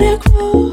Narek Wóz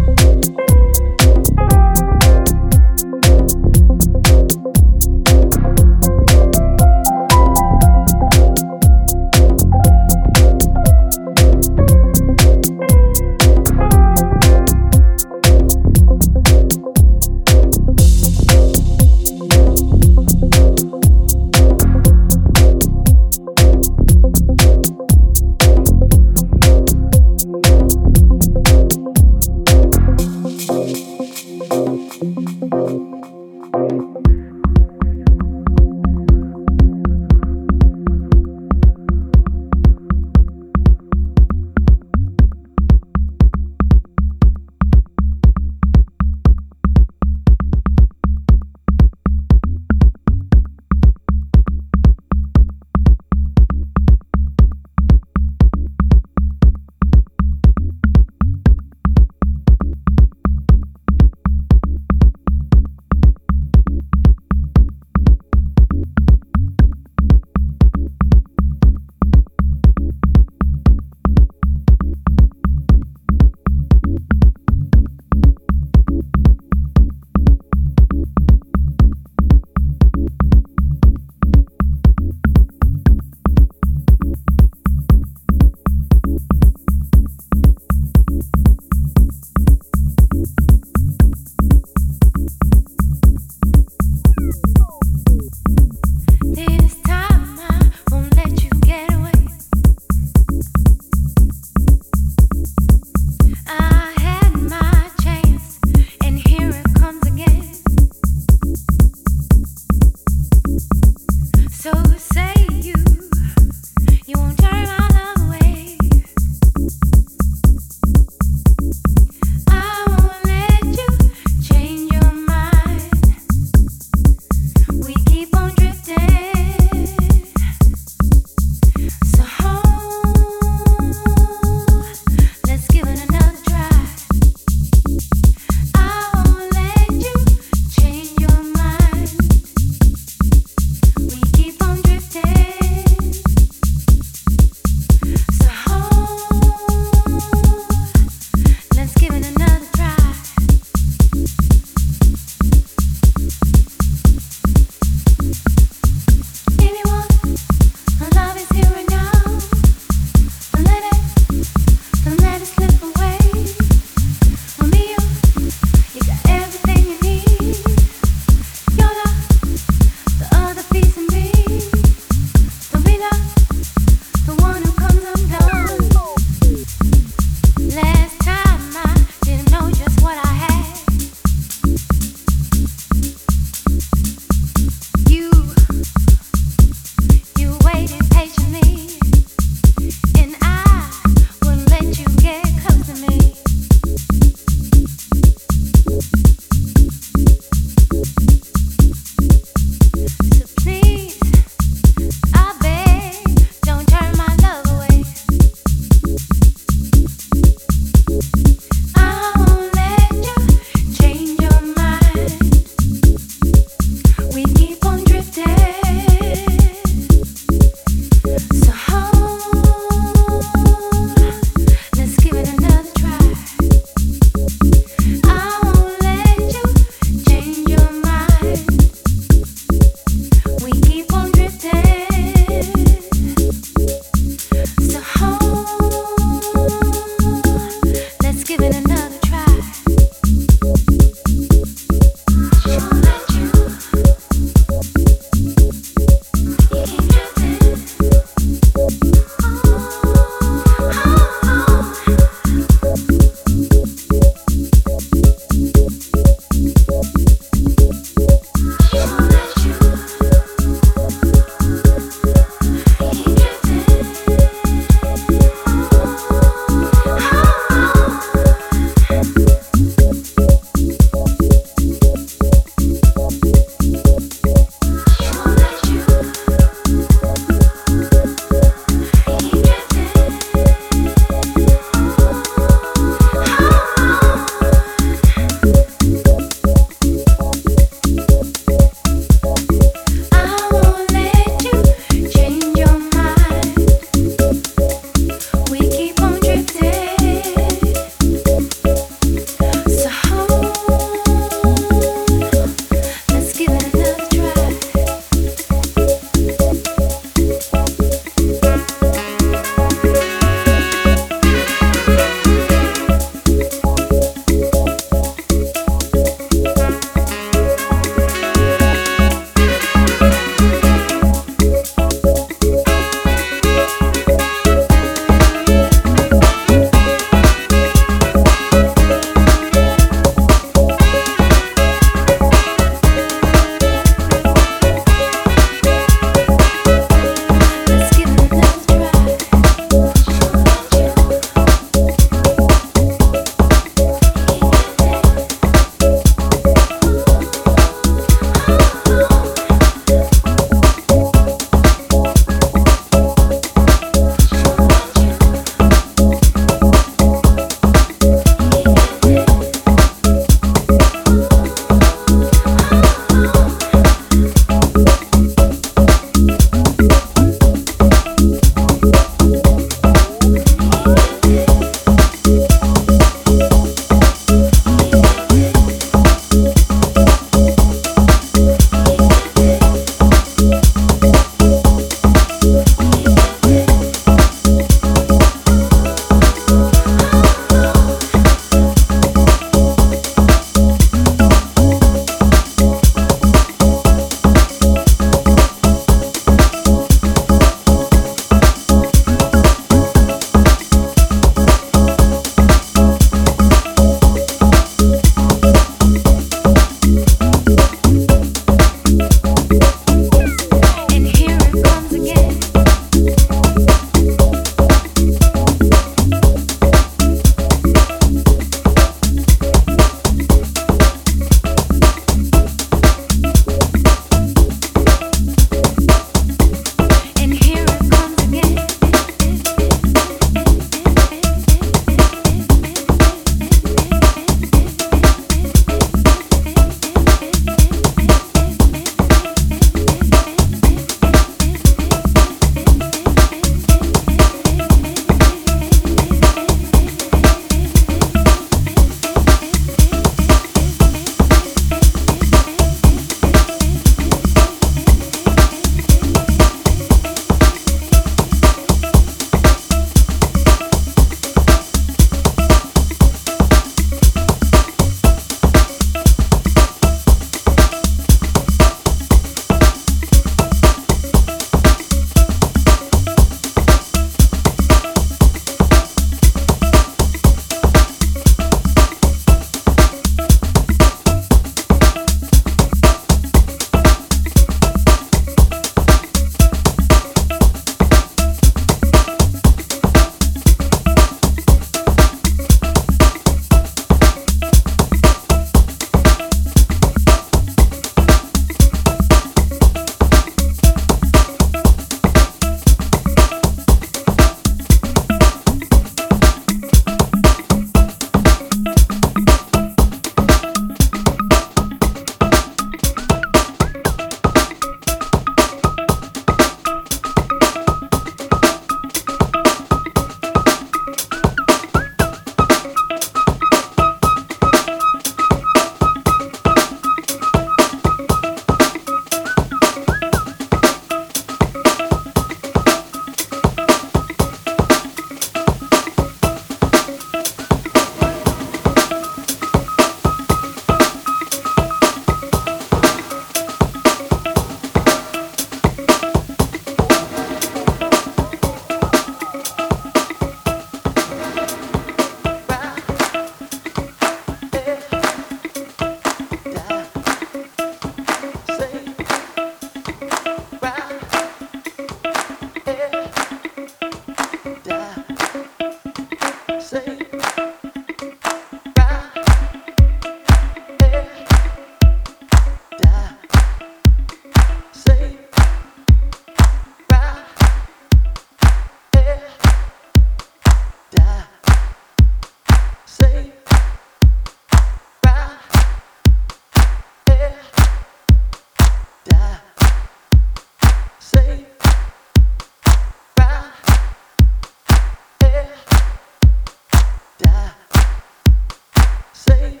say